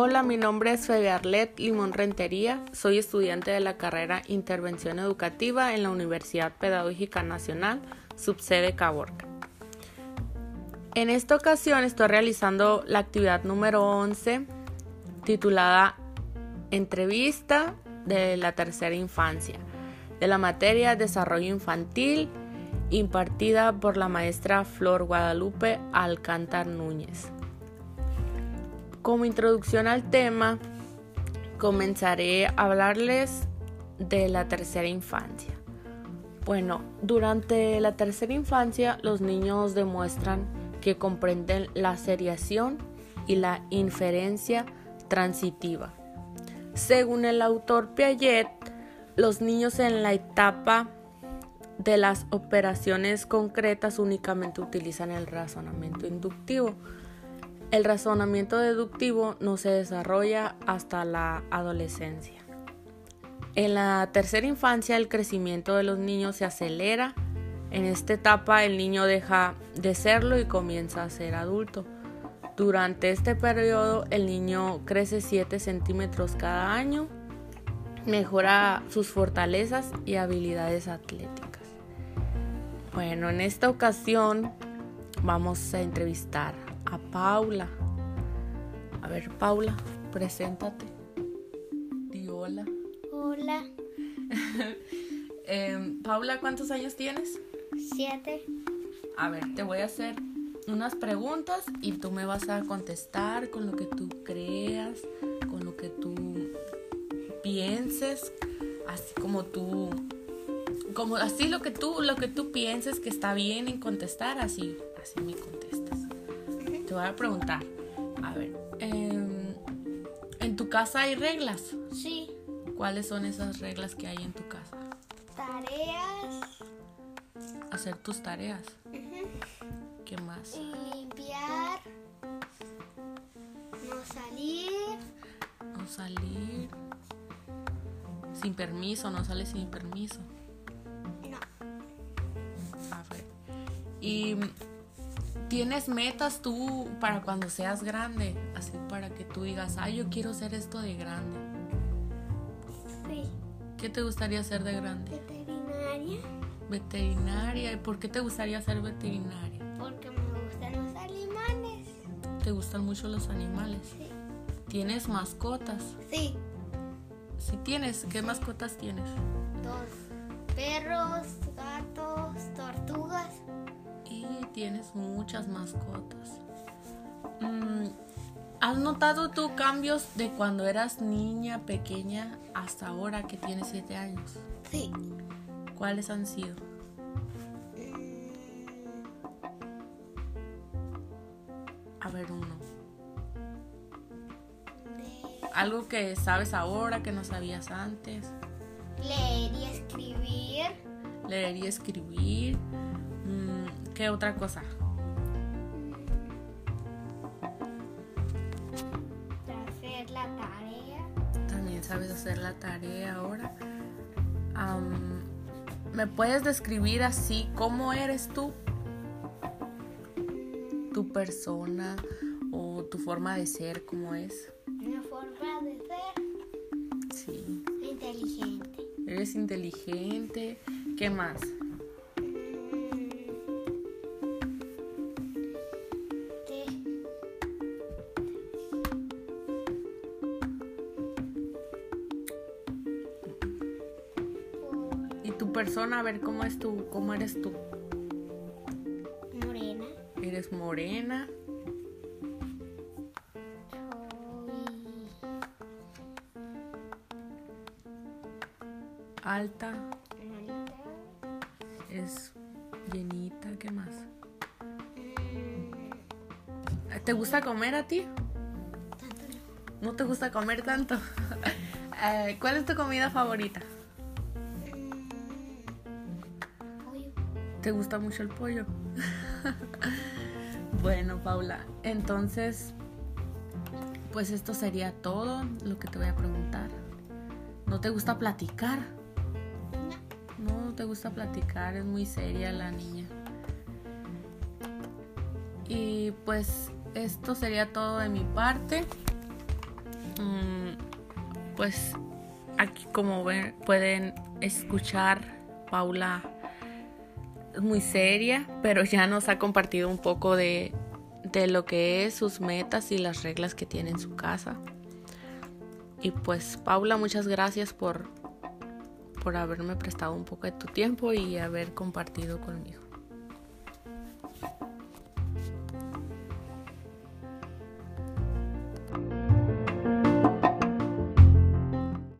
Hola, mi nombre es Febe Arlet Limón Rentería. Soy estudiante de la carrera Intervención Educativa en la Universidad Pedagógica Nacional, subsede Caborca. En esta ocasión estoy realizando la actividad número 11 titulada Entrevista de la tercera infancia de la materia Desarrollo Infantil impartida por la maestra Flor Guadalupe Alcántar Núñez. Como introducción al tema, comenzaré a hablarles de la tercera infancia. Bueno, durante la tercera infancia los niños demuestran que comprenden la seriación y la inferencia transitiva. Según el autor Piaget, los niños en la etapa de las operaciones concretas únicamente utilizan el razonamiento inductivo. El razonamiento deductivo no se desarrolla hasta la adolescencia. En la tercera infancia el crecimiento de los niños se acelera. En esta etapa el niño deja de serlo y comienza a ser adulto. Durante este periodo el niño crece 7 centímetros cada año, mejora sus fortalezas y habilidades atléticas. Bueno, en esta ocasión vamos a entrevistar a Paula. A ver, Paula, preséntate. Di hola. Hola. Em, Paula, ¿cuántos años tienes? Siete. A ver, te voy a hacer unas preguntas y tú me vas a contestar con lo que tú creas, con lo que tú pienses, así como tú como así lo que tú lo que tú pienses que está bien en contestar, así así me contestas. Te voy a preguntar, a ver, em, ¿en tu casa hay reglas? Sí. ¿Cuáles son esas reglas que hay en tu casa? Tareas. Hacer tus tareas. ¿Qué más? Limpiar. No salir. No salir. Sin permiso, no sales sin permiso. Y tienes metas tú para cuando seas grande, así para que tú digas, ay, yo quiero ser esto de grande. Sí. ¿Qué te gustaría ser de grande? Veterinaria. Veterinaria. ¿Y por qué te gustaría ser veterinaria? Porque me gustan los animales. ¿Te gustan mucho los animales? Sí. ¿Tienes mascotas? Sí. Si tienes, ¿qué mascotas tienes? Dos. Perros, gatos, tortugas tienes muchas mascotas. Mm, ¿Has notado tú cambios de cuando eras niña pequeña hasta ahora que tienes 7 años? Sí. ¿Cuáles han sido? A ver, uno. Algo que sabes ahora que no sabías antes. Leer y escribir. Leer y escribir. ¿Qué otra cosa? Hacer la tarea. También sabes hacer la tarea ahora. ¿Me puedes describir así cómo eres tú? Tu persona o tu forma de ser, ¿cómo es? Mi forma de ser. Sí. Inteligente. Eres inteligente. ¿Qué más? Persona, a ver cómo es tú, cómo eres tú. Morena. Eres morena. Alta. Es llenita, ¿qué más? ¿Te gusta comer a ti? no. te gusta comer tanto? Eh, ¿Cuál es tu comida favorita? ¿Te gusta mucho el pollo? bueno, Paula, entonces, pues esto sería todo lo que te voy a preguntar. ¿No te gusta platicar? No, no te gusta platicar, es muy seria la niña. Y pues esto sería todo de mi parte. Mm, pues aquí como ven, pueden escuchar, Paula muy seria, pero ya nos ha compartido un poco de, de lo que es sus metas y las reglas que tiene en su casa. Y pues Paula, muchas gracias por, por haberme prestado un poco de tu tiempo y haber compartido conmigo.